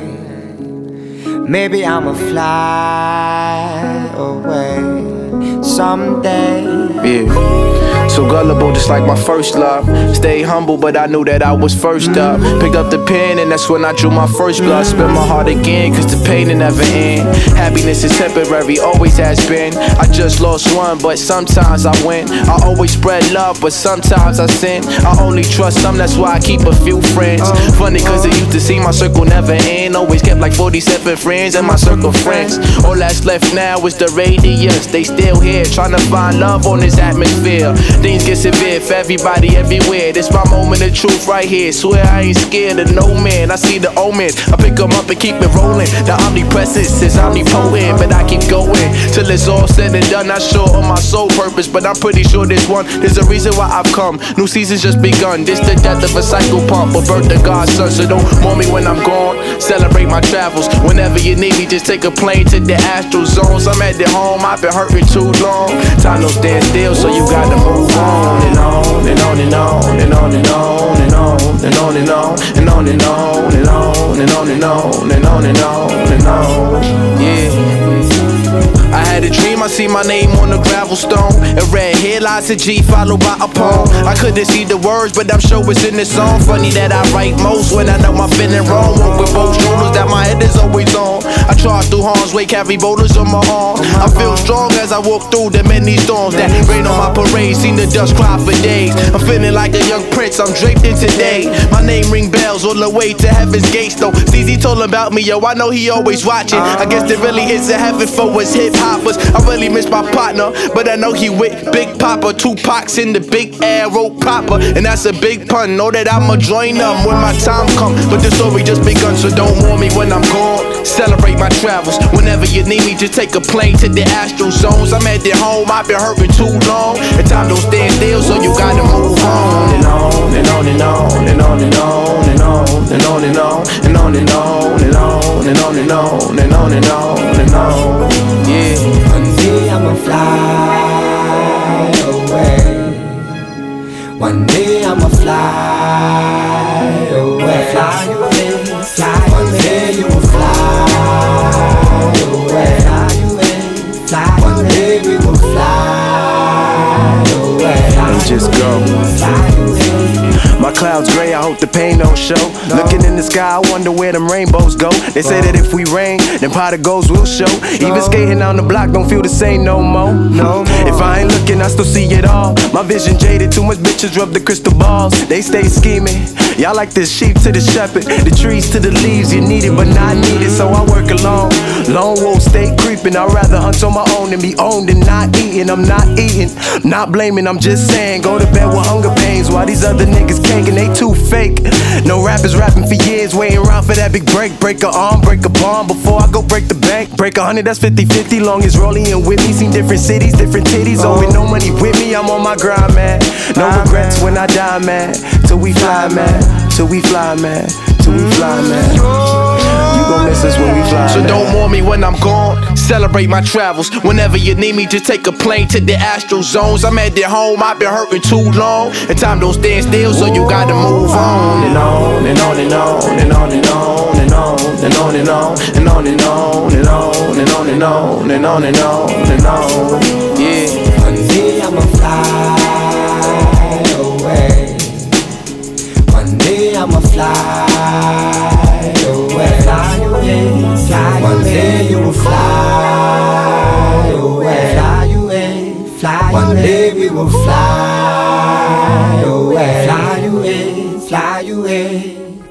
Speaker 26: Maybe I'ma fly away someday.
Speaker 8: Yeah. So gullible, just like my first love. Stay humble, but I knew that I was first up. Picked up the pen, and that's when I drew my first blood. Spit my heart again, cause the pain will never end. Happiness is temporary, always has been. I just lost one, but sometimes I win. I always spread love, but sometimes I sin. I only trust some, that's why I keep a few friends. Funny, cause it used to seem my circle never end. Always kept like 47 friends in my circle friends. All that's left now is the radius. They still here, trying to find love on this atmosphere. Things get severe for everybody everywhere. This my moment of truth right here. Swear I ain't scared of no man. I see the omen. I pick them up and keep it rolling. The omnipresence is omnipotent, but I keep going till it's all said and done. Not sure of my sole purpose, but I'm pretty sure this one. There's a reason why I've come. New season's just begun. This the death of a cycle pump, but birth of God's son. So don't mourn me when I'm gone. Celebrate my travels. Whenever you need me, just take a plane to the astral zones. I'm at the home. I've been hurting too long. Time no stand still, so you gotta move on and on and on and on and on and on and on and on and on and on and on and on and on and on and on and on and on. Yeah. Had a dream, I see my name on the gravel stone. And red headlights G followed by a poem. I couldn't see the words, but I'm sure it's in the song. Funny that I write most when I know I'm feeling wrong. With both shoulders that my head is always on. I charge through harm's way, carry boulders on my arm. I feel strong as I walk through the many storms that rain on my parade. Seen the dust cry for days. I'm feeling like a young prince, I'm draped in today. My name ring bells all the way to heaven's gates though. Steez told about me, yo, I know he always watching. I guess there really is a heaven for us hip hoppers. I really miss my partner, but I know he with Big Poppa. Two pox in the big arrow copper, and that's a big pun. Know that I'ma join them when my time come. But the story just begun, so don't warn me when I'm gone. Celebrate my travels. Whenever you need me, just take a plane to the astral zones. I'm at the home, I've been hurting too long. And time don't stand still, so you gotta move on and on and on and on and on and on and on and on and on and on and on and on and on and on and on and on and on. Yeah.
Speaker 26: One day I'ma fly away. One day I'ma fly away. Fly away, fly One day you will fly away. Fly away, fly One day we will fly away.
Speaker 8: And just go. My clouds gray, I hope the pain don't show. Looking in the sky, I wonder where them rainbows go. They say that if we rain, then pot of goals will show. Even skating on the block don't feel the same no more. No If I ain't looking, I still see it all. My vision jaded, too much bitches rub the crystal balls. They stay scheming. Y'all like the sheep to the shepherd, the trees to the leaves. You need it, but not needed, so I work alone.
Speaker 13: Lone wolf stay creeping. I'd rather hunt on my own than be owned and not eating. I'm not eating, not blaming. I'm just saying, go to bed with hunger pains. While these other niggas caking, they too fake. No rappers rapping for years, waiting around for that big break. Break a arm, break a palm before I go break the bank. Break a hundred, that's 50 50. Long as rolling and with me. Seen different cities, different titties. Oh, with no money with me, I'm on my grind, man. No regrets when I die, man. Till we fly, man. Till we fly, man. Till we fly, man. You gon' miss us when we fly.
Speaker 8: So
Speaker 13: man.
Speaker 8: don't mourn me when I'm gone. Celebrate my travels. Whenever you need me, just take a plane to the astral zones. I'm at their home, I've been hurting too long. And time don't stand still, so you gotta move on.
Speaker 13: and on and on and on and on and on and on and on and on and on and on and on and on and on and on and on and on. Yeah.
Speaker 26: One day I'ma fly away. One day I'ma away. One day you will fly away. Fly away. Fly One day we will fly away. Fly away. Fly away.